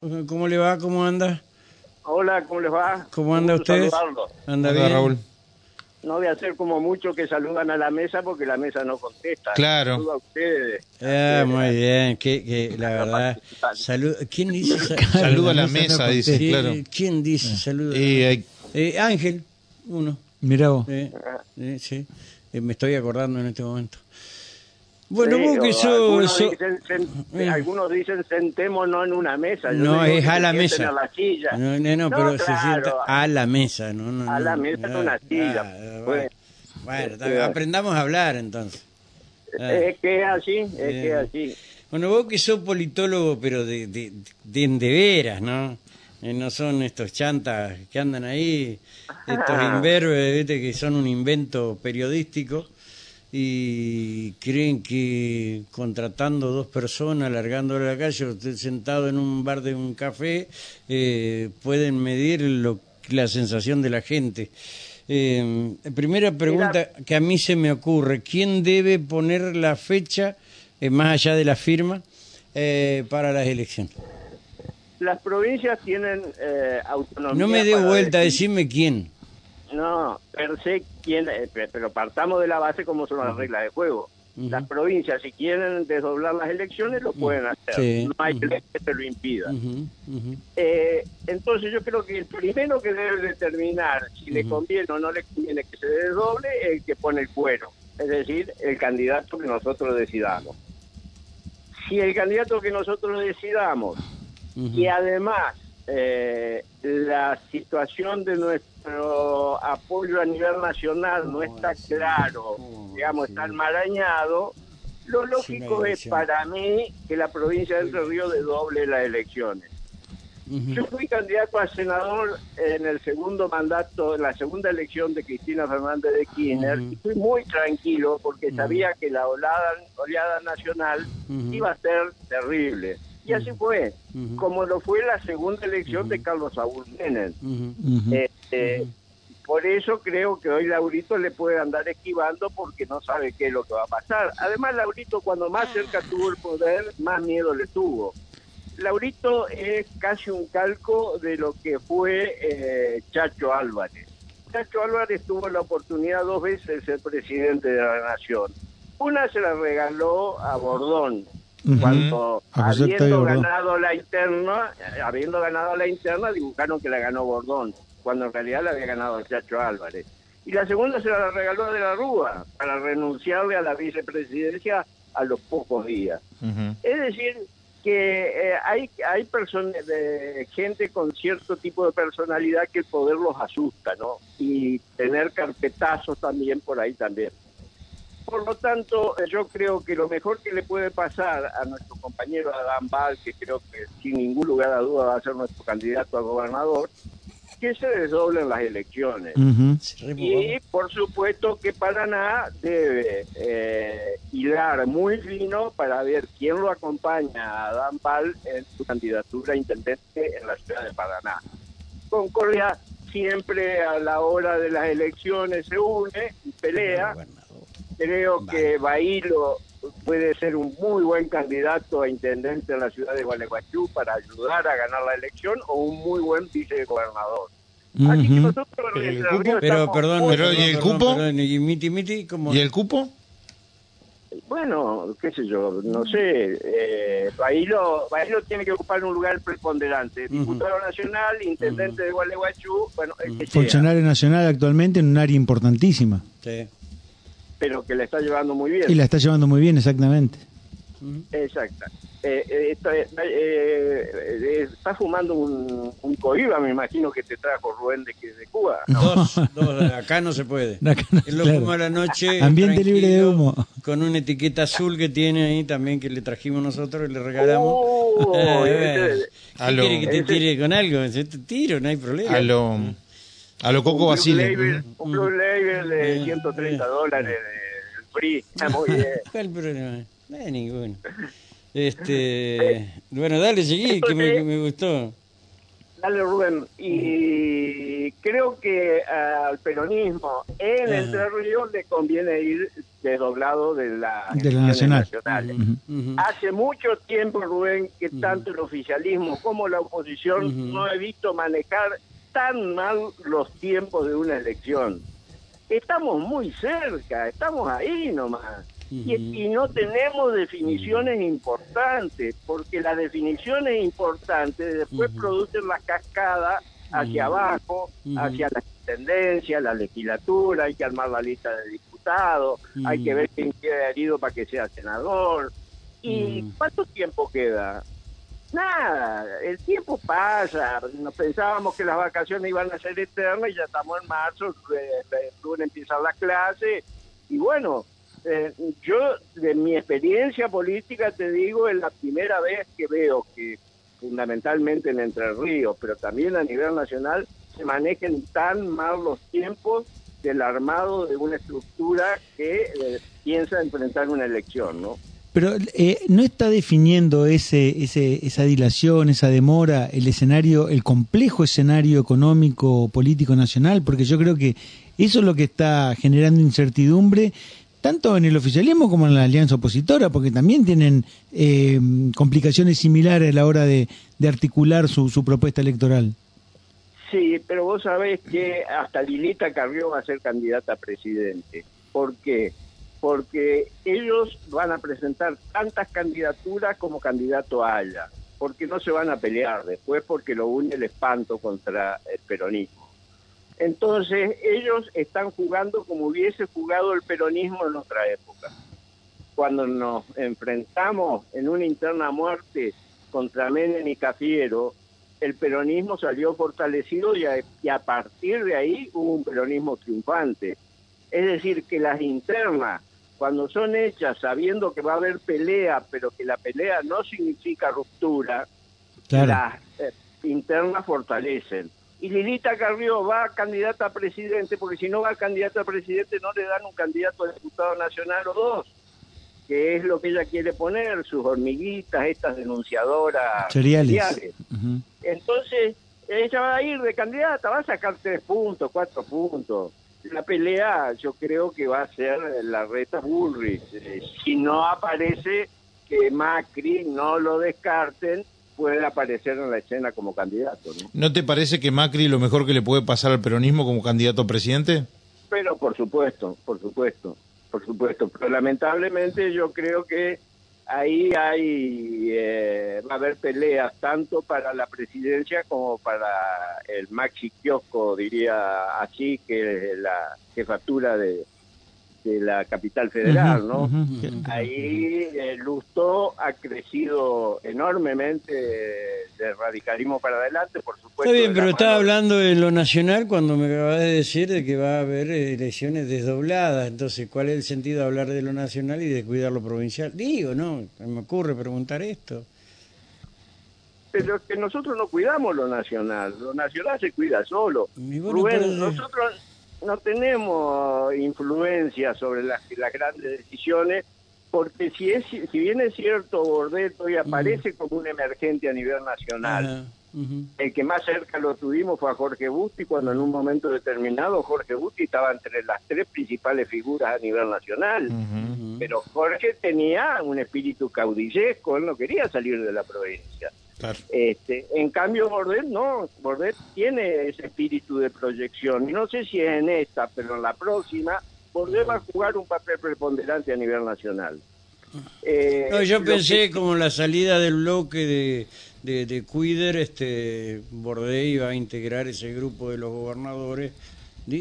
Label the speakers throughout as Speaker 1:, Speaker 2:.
Speaker 1: ¿Cómo le va? ¿Cómo anda?
Speaker 2: Hola, ¿cómo les va?
Speaker 1: ¿Cómo anda usted? ¿Anda
Speaker 3: Hola,
Speaker 1: bien?
Speaker 3: Raúl.
Speaker 2: No voy a hacer como muchos que saludan a la mesa porque la mesa no contesta.
Speaker 3: Claro.
Speaker 2: Saludo a ustedes.
Speaker 1: Ah, muy bien, que, que la verdad. Salud. ¿Quién dice? sa-
Speaker 3: Saludo a la
Speaker 4: mesa no
Speaker 3: dice, claro.
Speaker 1: ¿Quién dice saludo?
Speaker 3: Y hay-
Speaker 1: Eh, Ángel, uno.
Speaker 4: Mirá vos.
Speaker 1: Eh, eh, sí. Eh, me estoy acordando en este momento. Bueno,
Speaker 2: Sí,
Speaker 1: vos que sos...
Speaker 2: algunos,
Speaker 1: sos-
Speaker 2: dicen, sen-
Speaker 1: Eh.
Speaker 2: algunos dicen sentémonos en una mesa. Yo
Speaker 1: No, es a la mesa.
Speaker 2: a la silla.
Speaker 1: No, no, no, pero se sienta a la mesa, no, no,
Speaker 2: A la mesa en una silla,
Speaker 1: Ah,
Speaker 2: pues.
Speaker 1: bueno,
Speaker 2: Eh,
Speaker 1: aprendamos a hablar entonces. Ah.
Speaker 2: Es que es así, es que es así.
Speaker 1: Bueno, vos que sos politólogo, pero de, de, de, de veras, ¿no? Eh, no son estos chantas que andan ahí, estos imberbes, ¿viste? que son un invento periodístico y creen que contratando dos personas, largándole a la calle, usted sentado en un bar de un café, eh, pueden medir lo, la sensación de la gente. Eh, primera pregunta que a mí se me ocurre, ¿quién debe poner la fecha, eh, más allá de la firma, para las elecciones?
Speaker 2: Las provincias tienen autonomía.
Speaker 1: No me dé vuelta,
Speaker 2: decidir-
Speaker 1: decime quién.
Speaker 2: No, per se, quién, eh, pe- pero partamos de la base como son las reglas de juego. Las provincias, si quieren desdoblar las elecciones, lo pueden hacer.
Speaker 1: Sí.
Speaker 2: No hay ley que se lo impida. Eh, entonces yo creo que el primero que debe determinar si le conviene o no le conviene que se desdoble es el que pone el cuero, es decir, el candidato que nosotros decidamos. Si el candidato que nosotros decidamos y además eh, la situación de nuestro apoyo a nivel nacional no está claro, digamos, está enmarañado, lo lógico es para mí que la provincia de Entre Ríos doble las elecciones. Yo fui candidato a senador en el segundo mandato, en la segunda elección de Cristina Fernández de Kirchner, y fui muy tranquilo porque sabía que la oleada, oleada nacional iba a ser terrible. Y así fue, como lo fue la segunda elección de Carlos Saúl Menem. Este. Por eso creo que hoy Laurito le puede andar esquivando porque no sabe qué es lo que va a pasar. Además, Laurito cuando más cerca tuvo el poder, más miedo le tuvo. Laurito es casi un calco de lo que fue eh, Chacho Álvarez. Chacho Álvarez tuvo la oportunidad dos veces de ser presidente de la nación. Una se la regaló a Bordón, Cuando habiendo ganado la interna, eh, habiendo ganado la interna, dibujaron que la ganó Bordón, cuando en realidad la había ganado el Chacho Álvarez. Y la segunda se la regaló de la Rúa, para renunciarle a la vicepresidencia a los pocos días. Es decir, que eh, hay, hay personas de gente con cierto tipo de personalidad que el poder los asusta, ¿no? Y tener carpetazos también por ahí también. Por lo tanto, yo creo que lo mejor que le puede pasar a nuestro compañero Adán Val, que creo que sin ningún lugar a duda va a ser nuestro candidato a gobernador, que se desdoblen las elecciones. Y por supuesto que Paraná debe eh, hilar muy fino para ver quién lo acompaña a Dan Val en su candidatura a intendente en la ciudad de Paraná. Concordia siempre a la hora de las elecciones se une y pelea. Creo que Bailo puede ser un muy buen candidato a intendente en la ciudad de Gualeguaychú para ayudar a ganar la elección o un muy buen vicegobernador. Así que
Speaker 4: Ujú.
Speaker 2: nosotros
Speaker 3: Pero
Speaker 2: en
Speaker 3: el
Speaker 2: Entre
Speaker 3: cupo-
Speaker 2: Ríos
Speaker 1: Pero perdón,
Speaker 2: muy-
Speaker 3: Pero, ¿y el cupo?
Speaker 1: perdón, ¿Y miti miti? ¿Cómo?
Speaker 3: ¿Y el cupo?
Speaker 2: Bueno, qué sé yo, no sé. Eh, Bailo, Bailo tiene que ocupar un lugar preponderante. Diputado nacional, intendente de Gualeguaychú, bueno, el que sea,
Speaker 4: Funcionario nacional actualmente en un área importantísima.
Speaker 1: Sí.
Speaker 2: Pero que le está llevando muy bien.
Speaker 4: Y la está llevando muy bien, exactamente.
Speaker 1: Ujú.
Speaker 2: Exacto. Eh, eh, esto, eh, eh, está fumando un, un cohiba, me imagino que te trajo Rubén de, que- de Cuba.
Speaker 1: Dos, dos, acá no se puede.
Speaker 4: Acá no,
Speaker 1: Él lo
Speaker 4: claro.
Speaker 1: fuma a la noche.
Speaker 4: Ambiente libre de humo.
Speaker 1: Con una etiqueta azul que tiene ahí también que le trajimos nosotros y le regalamos.
Speaker 2: Oh,
Speaker 1: Eh, ¿Qué quiere que te tire con algo? Yo te tiro, no hay problema.
Speaker 3: A lo, a lo Coco Basile.
Speaker 2: Label, un Blue Label de
Speaker 1: Eh,
Speaker 2: 130
Speaker 1: eh.
Speaker 2: dólares del free. Está muy bien.
Speaker 1: ¿Cuál problema? No hay ninguno. Este, bueno, dale, seguí, que me, que me gustó.
Speaker 2: Dale, Rubén. Y creo que al peronismo en
Speaker 1: Ajá.
Speaker 2: Entre Ríos le conviene ir desdoblado de la,
Speaker 4: De la nacional.
Speaker 2: Hace mucho tiempo, Rubén, que tanto el oficialismo como la oposición no he visto manejar tan mal los tiempos de una elección. Estamos muy cerca, estamos ahí nomás. Y, no tenemos definiciones importantes, porque las definiciones importantes después
Speaker 1: Ujú.
Speaker 2: producen la cascada hacia abajo, hacia la tendencia, la legislatura, hay que armar la lista de diputados, hay que ver quién queda herido para que sea senador. ¿Y cuánto tiempo queda? Nada, el tiempo pasa, nos pensábamos que las vacaciones iban a ser eternas y ya estamos en marzo, eh, eh, lunes empieza la clase y bueno, eh, yo de mi experiencia política te digo, es la primera vez que veo que fundamentalmente en Entre Ríos, pero también a nivel nacional, se manejen tan mal los tiempos del armado de una estructura que eh, piensa enfrentar una elección, ¿no?
Speaker 4: Pero eh, no está definiendo ese, ese, esa dilación, esa demora, el escenario, el complejo escenario económico, político nacional, porque yo creo que eso es lo que está generando incertidumbre, tanto en el oficialismo como en la alianza opositora, porque también tienen eh, complicaciones similares a la hora de, articular su, propuesta electoral.
Speaker 2: Sí, pero vos sabés que hasta Lilita Carrió va a ser candidata a presidente. ¿Por qué? Ellos van a presentar tantas candidaturas como candidato haya, porque no se van a pelear después porque lo une el espanto contra el peronismo. Entonces ellos están jugando como hubiese jugado el peronismo en otra época. Cuando nos enfrentamos en una interna muerte contra Menem y Cafiero, el peronismo salió fortalecido y a partir de ahí hubo un peronismo triunfante. Es decir, que las internas, cuando son hechas sabiendo que va a haber pelea, pero que la pelea no significa ruptura,
Speaker 4: Claro.
Speaker 2: las eh, internas fortalecen. Y Lilita Carrió va candidata a presidente, porque si no va candidata a presidente no le dan un candidato a diputado nacional o dos, que es lo que ella quiere poner, sus hormiguitas, estas denunciadoras
Speaker 4: Cereales.
Speaker 2: Entonces, ella va a ir de candidata, va a sacar tres puntos, cuatro puntos. La pelea yo creo que va a ser la reta Bullrich. Eh, si no aparece que Macri no lo descarten, puede aparecer en la escena como candidato. ¿no?
Speaker 3: ¿No te parece que Macri lo mejor que le puede pasar al peronismo como candidato a presidente?
Speaker 2: Pero por supuesto, por supuesto, por supuesto. Pero lamentablemente yo creo que ahí hay eh, va a haber peleas tanto para la presidencia como para el maxi kiosco, diría así, que la jefatura de, de la capital federal, ¿no? Ahí eh, Lustó ha crecido enormemente de radicalismo para adelante, por supuesto.
Speaker 1: Está bien, pero estaba hablando de lo nacional cuando me acabas de decir de que va a haber elecciones desdobladas. Entonces, ¿cuál es el sentido de hablar de lo nacional y de cuidar lo provincial? Digo, ¿no? Me ocurre preguntar esto.
Speaker 2: pero es que nosotros no cuidamos lo nacional, lo nacional se cuida solo.
Speaker 1: Bueno,
Speaker 2: Rubén,
Speaker 1: pero-
Speaker 2: nosotros no tenemos influencia sobre las, las grandes decisiones, porque si es si bien es cierto, Bordet hoy aparece como un emergente a nivel nacional, el que más cerca lo tuvimos fue a Jorge Busti, cuando en un momento determinado Jorge Busti estaba entre las tres principales figuras a nivel nacional. Pero Jorge tenía un espíritu caudillesco, él no quería salir de la provincia.
Speaker 3: Claro.
Speaker 2: Este, en cambio, Bordet no, Bordet tiene ese espíritu de proyección. No sé si es en esta, pero en la próxima, Bordet va a jugar un papel preponderante a nivel nacional. Eh,
Speaker 1: No, yo pensé
Speaker 2: que-
Speaker 1: como la salida del bloque de, de, de Cuider, este, Bordé iba a integrar ese grupo de los gobernadores.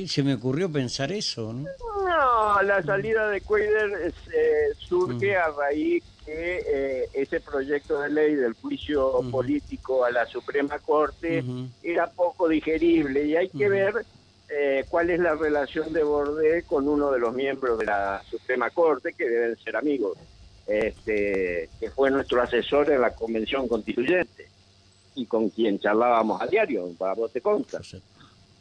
Speaker 1: Se me ocurrió pensar eso, ¿no?
Speaker 2: No, la salida de Cuider eh, surge a raíz que eh, ese proyecto de ley del juicio político a la Suprema Corte era poco digerible y hay que ver eh, cuál es la relación de Bordet con uno de los miembros de la Suprema Corte, que deben ser amigos, este, que fue nuestro asesor en la Convención Constituyente y con quien charlábamos a diario, para vos te consta.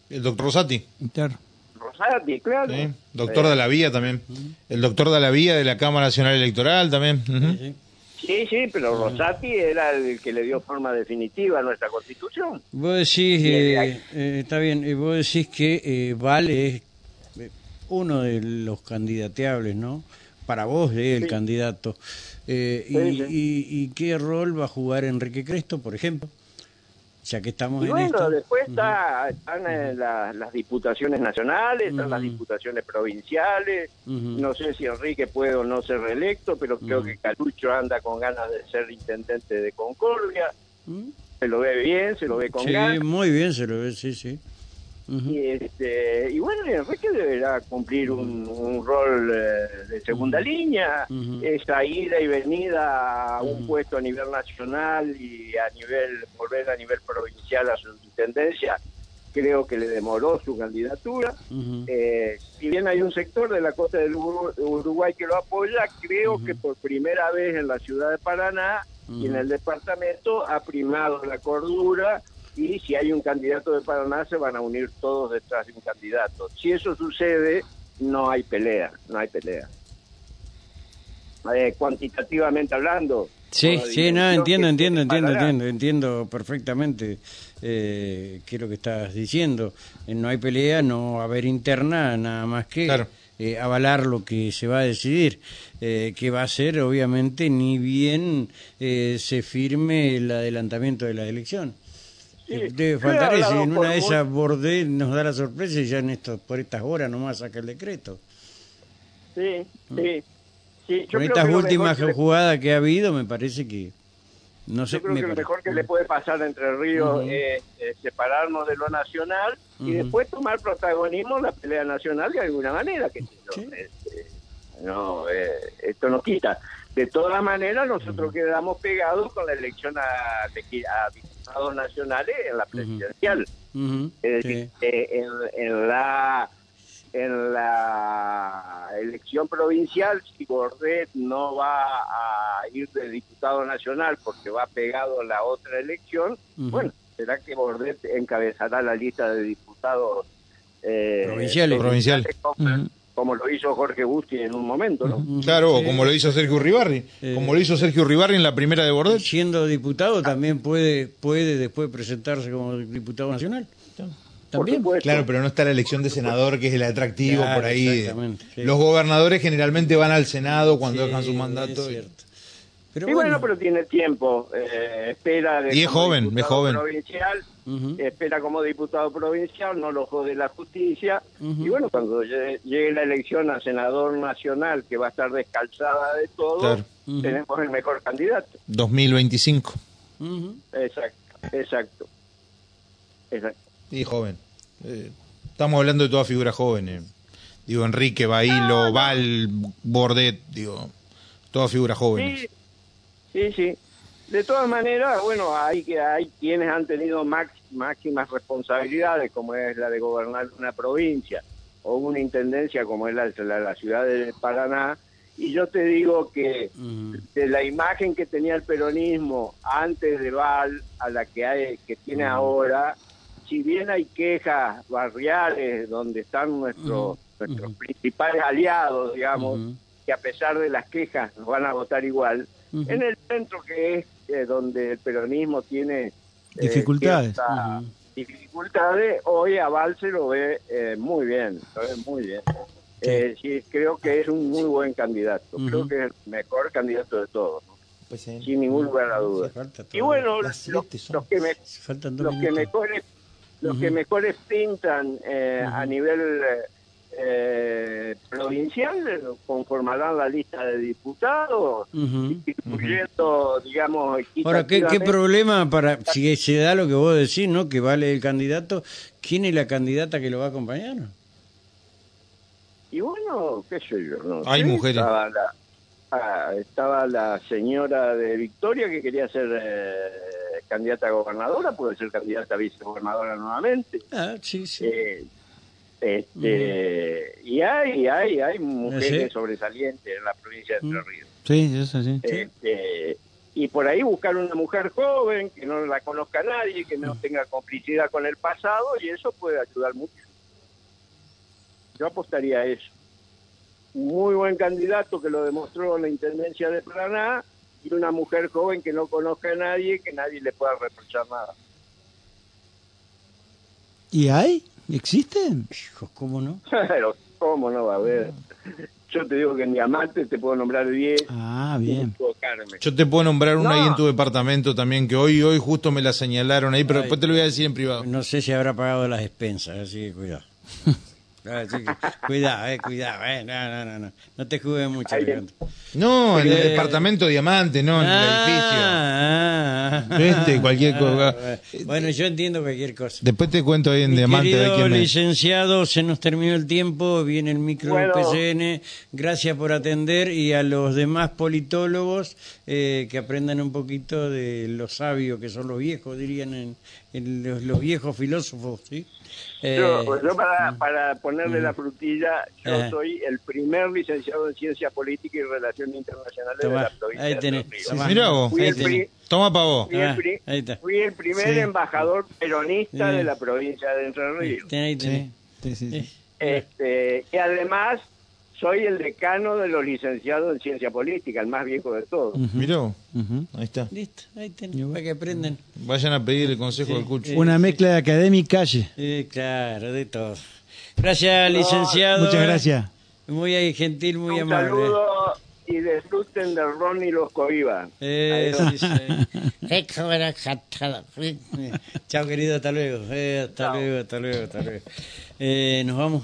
Speaker 3: El doctor Rosati.
Speaker 4: Claro.
Speaker 2: Rosati, claro.
Speaker 3: ¿sí? Doctor
Speaker 2: Eh,
Speaker 3: de la Vía también. El doctor de la Vía de la Cámara Nacional Electoral también. Ujú.
Speaker 1: Sí.
Speaker 2: Sí, sí, pero Rosati era el que le dio forma definitiva a nuestra Constitución.
Speaker 1: Vos decís, eh, eh, está bien, eh, vos decís que eh, Vale es, eh, uno de los candidateables, ¿no? Para vos, el
Speaker 2: Sí.
Speaker 1: candidato. Eh, y,
Speaker 2: Sí, sí.
Speaker 1: y- y qué rol va a jugar Enrique Cresto, por ejemplo? Ya que estamos
Speaker 2: Y
Speaker 1: en
Speaker 2: bueno,
Speaker 1: esto.
Speaker 2: después está, están eh, la- las diputaciones nacionales, están las diputaciones provinciales. No sé si Enrique puede o no ser reelecto, pero creo que Calucho anda con ganas de ser intendente de Concordia. Se lo ve bien, se lo ve con
Speaker 1: Sí,
Speaker 2: ganas.
Speaker 1: muy bien se lo ve, sí, sí.
Speaker 2: Y, este, y bueno, Enrique deberá cumplir un, un rol eh, de segunda línea, esa ida y venida a un puesto a nivel nacional y a nivel, volver a nivel provincial a su intendencia, creo que le demoró su candidatura. Eh, si bien hay un sector de la costa del Uru- Uruguay que lo apoya, creo que por primera vez en la ciudad de Paraná y en el departamento ha primado la cordura y si hay un candidato de Paraná se van a unir todos detrás de un candidato. Si eso sucede, no hay pelea, no hay pelea. Eh, cuantitativamente hablando.
Speaker 1: Sí, sí, no, entiendo, entiendo, entiendo, entiendo, entiendo perfectamente eh, qué es lo que estás diciendo. Eh, no hay pelea, no va a haber interna, nada más que
Speaker 3: Claro.
Speaker 1: eh, avalar lo que se va a decidir, eh, que va a ser, obviamente, ni bien eh, se firme el adelantamiento de la elección.
Speaker 2: Sí,
Speaker 1: Debe faltar
Speaker 2: hablado
Speaker 1: en una de esas Bordet nos da la sorpresa y ya en esto, por estas horas nomás saca el decreto.
Speaker 2: Sí, sí. sí yo
Speaker 1: Con
Speaker 2: creo
Speaker 1: estas
Speaker 2: que
Speaker 1: últimas
Speaker 2: le-
Speaker 1: jugadas que ha habido, me parece que... No sé,
Speaker 2: Yo creo
Speaker 1: me
Speaker 2: que lo mejor que le puede pasar a Entre Ríos es, eh, separarnos de lo nacional y después tomar protagonismo en la pelea nacional de alguna manera. Que no,
Speaker 1: Sí.
Speaker 2: este, no, eh, esto nos quita. De todas maneras, nosotros quedamos pegados con la elección a, a diputados nacionales en la presidencial. Es
Speaker 1: sí.
Speaker 2: decir, eh, en, en la en la elección provincial, si Bordet no va a ir de diputado nacional porque va pegado a la otra elección, bueno, será que Bordet encabezará la lista de diputados eh,
Speaker 1: Provinciales.
Speaker 3: Provincial.
Speaker 2: como,
Speaker 4: Ujú.
Speaker 2: Como lo hizo Jorge Busti en un momento, ¿no?
Speaker 3: Claro, o como lo hizo Sergio Uribarri. Como lo hizo Sergio Uribarri en la primera de Bordet.
Speaker 1: Siendo diputado también puede puede después presentarse como diputado nacional. También.
Speaker 3: Claro, pero no está la elección de senador, que es el atractivo
Speaker 1: Claro,
Speaker 3: por ahí.
Speaker 1: exactamente, sí.
Speaker 3: Los gobernadores generalmente van al Senado cuando
Speaker 1: Sí,
Speaker 3: dejan su
Speaker 1: es
Speaker 3: mandato.
Speaker 1: cierto. Pero
Speaker 2: y bueno, pero tiene tiempo, eh, espera de
Speaker 3: Y es
Speaker 2: como
Speaker 3: joven, es joven.
Speaker 2: provincial, Espera como diputado provincial, no lo jode la justicia. Y bueno, cuando llegue, la elección a senador nacional, que va a estar descalzada de todo,
Speaker 3: Claro.
Speaker 2: Tenemos el mejor candidato.
Speaker 3: 2025.
Speaker 1: Ujú.
Speaker 2: Exacto, exacto. exacto.
Speaker 3: Y joven. Eh, estamos hablando de todas figuras jóvenes. Digo, Enrique, Bailo, Val, Bordet, digo, todas figuras jóvenes.
Speaker 2: Sí, sí, sí. De todas maneras, bueno, hay que hay quienes han tenido max- máximas responsabilidades, como es la de gobernar una provincia o una intendencia como es la, la, la ciudad de Paraná. Y yo te digo que de la imagen que tenía el peronismo antes de Val a la que hay que tiene ahora, si bien hay quejas barriales donde están nuestros nuestros principales aliados, digamos, que a pesar de las quejas nos van a votar igual, en el centro que es eh, donde el peronismo tiene eh,
Speaker 4: Dificultades.
Speaker 1: Ujú.
Speaker 2: dificultades, hoy a Val se lo ve eh, muy bien, lo ve muy bien. Eh, sí, creo que es un muy buen candidato, creo que es el mejor candidato de todos, ¿no?
Speaker 3: Pues, eh,
Speaker 2: sin ningún lugar a.
Speaker 1: Falta
Speaker 2: Y bueno, los, que me los que mejores los que mejores pintan eh, a nivel eh, provincial conformarán la lista de diputados
Speaker 1: Ujú.
Speaker 2: incluyendo digamos
Speaker 1: Ahora, ¿qué, qué problema para, si se da lo que vos decís, ¿no? Que vale el candidato, ¿quién es la candidata que lo va a acompañar?
Speaker 2: y bueno qué sé yo no
Speaker 3: Hay
Speaker 2: sé,
Speaker 3: mujeres.
Speaker 2: estaba la, ah, estaba la señora de Victoria que quería ser eh, candidata a gobernadora puede ser candidata a vicegobernadora nuevamente
Speaker 1: Ah, sí, sí.
Speaker 2: Eh, este, y hay, hay, hay mujeres
Speaker 1: ¿Sí?
Speaker 2: sobresalientes en la provincia de Entre
Speaker 1: Mm.
Speaker 2: Ríos.
Speaker 4: Sí, eso sí.
Speaker 2: Este, y por ahí buscar una mujer joven, que no la conozca nadie, que
Speaker 1: Mm.
Speaker 2: no tenga complicidad con el pasado, y eso puede ayudar mucho. Yo apostaría a eso. Un muy buen candidato que lo demostró en la Intendencia de Paraná, y una mujer joven que no conozca a nadie, que nadie le pueda reprochar nada.
Speaker 4: ¿Y hay? ¿Existen?
Speaker 1: Hijos, ¿cómo no?
Speaker 2: Pero ¿Cómo no va a haber? Yo te digo que en diamante te puedo nombrar 10.
Speaker 4: Ah, bien.
Speaker 3: Yo te puedo nombrar una
Speaker 2: No.
Speaker 3: ahí en tu departamento también, que hoy hoy justo me la señalaron ahí, pero
Speaker 1: Ay.
Speaker 3: después te lo voy a decir en privado.
Speaker 1: No sé si habrá pagado las expensas, así que cuidado. Así que, cuidado, eh, cuidado, eh. No, no, no, no. No te jugues mucho. Alejandro.
Speaker 3: No, en el
Speaker 1: Eh.
Speaker 3: departamento Diamante, no en el edificio.
Speaker 1: Ah, ah,
Speaker 3: Viste, cualquier
Speaker 1: ah,
Speaker 3: cosa.
Speaker 1: Bueno, yo entiendo cualquier cosa.
Speaker 3: Después te cuento ahí en
Speaker 1: Mi
Speaker 3: Diamante
Speaker 1: querido licenciado, se nos terminó el tiempo, viene el micro
Speaker 2: Bueno.
Speaker 1: PCN, gracias por atender y a los demás politólogos eh, que aprendan un poquito de lo sabio que son los viejos, dirían en, en los, los viejos filósofos, ¿sí? Eh,
Speaker 2: Yo, yo para, para ponerle la frutilla, yo
Speaker 1: Ajá.
Speaker 2: soy el primer licenciado en Ciencia Política y Relaciones Internacionales
Speaker 1: Tomá,
Speaker 2: de la provincia
Speaker 1: ahí
Speaker 2: de
Speaker 1: tenés.
Speaker 2: Entre Ríos.
Speaker 1: Tomá.
Speaker 3: Mirá vos,
Speaker 2: Fui
Speaker 1: Ahí
Speaker 2: el,
Speaker 1: tenés.
Speaker 2: pri-
Speaker 3: toma pa' vos.
Speaker 2: fui el
Speaker 1: Ah,
Speaker 2: pri-
Speaker 1: ahí está.
Speaker 2: fui el primer
Speaker 4: Sí.
Speaker 2: embajador peronista
Speaker 4: Sí.
Speaker 2: de la provincia de Entre Ríos.
Speaker 1: Ahí tenés.
Speaker 4: Sí, sí, sí.
Speaker 1: Eh,
Speaker 2: Este, y además soy el decano de los licenciados en Ciencia Política, el más viejo de todos.
Speaker 3: Mirá vos,
Speaker 4: Ujú.
Speaker 3: ahí está.
Speaker 1: Listo, ahí tenés, para que aprendan.
Speaker 3: Vayan a pedir el consejo
Speaker 1: Sí.
Speaker 3: del Cucho.
Speaker 1: Eh,
Speaker 4: Una mezcla de academia y calle.
Speaker 1: Eh, claro, de todo. Gracias, licenciado.
Speaker 4: Muchas gracias.
Speaker 1: Muy ahí, gentil, muy
Speaker 2: Un
Speaker 1: amable.
Speaker 2: saludo y disfruten del ron y los coiba.
Speaker 1: Eh, sí, sí. Chao, querido, hasta luego. Eh, hasta
Speaker 2: Chao.
Speaker 1: luego, hasta luego, hasta luego. Eh, nos vamos.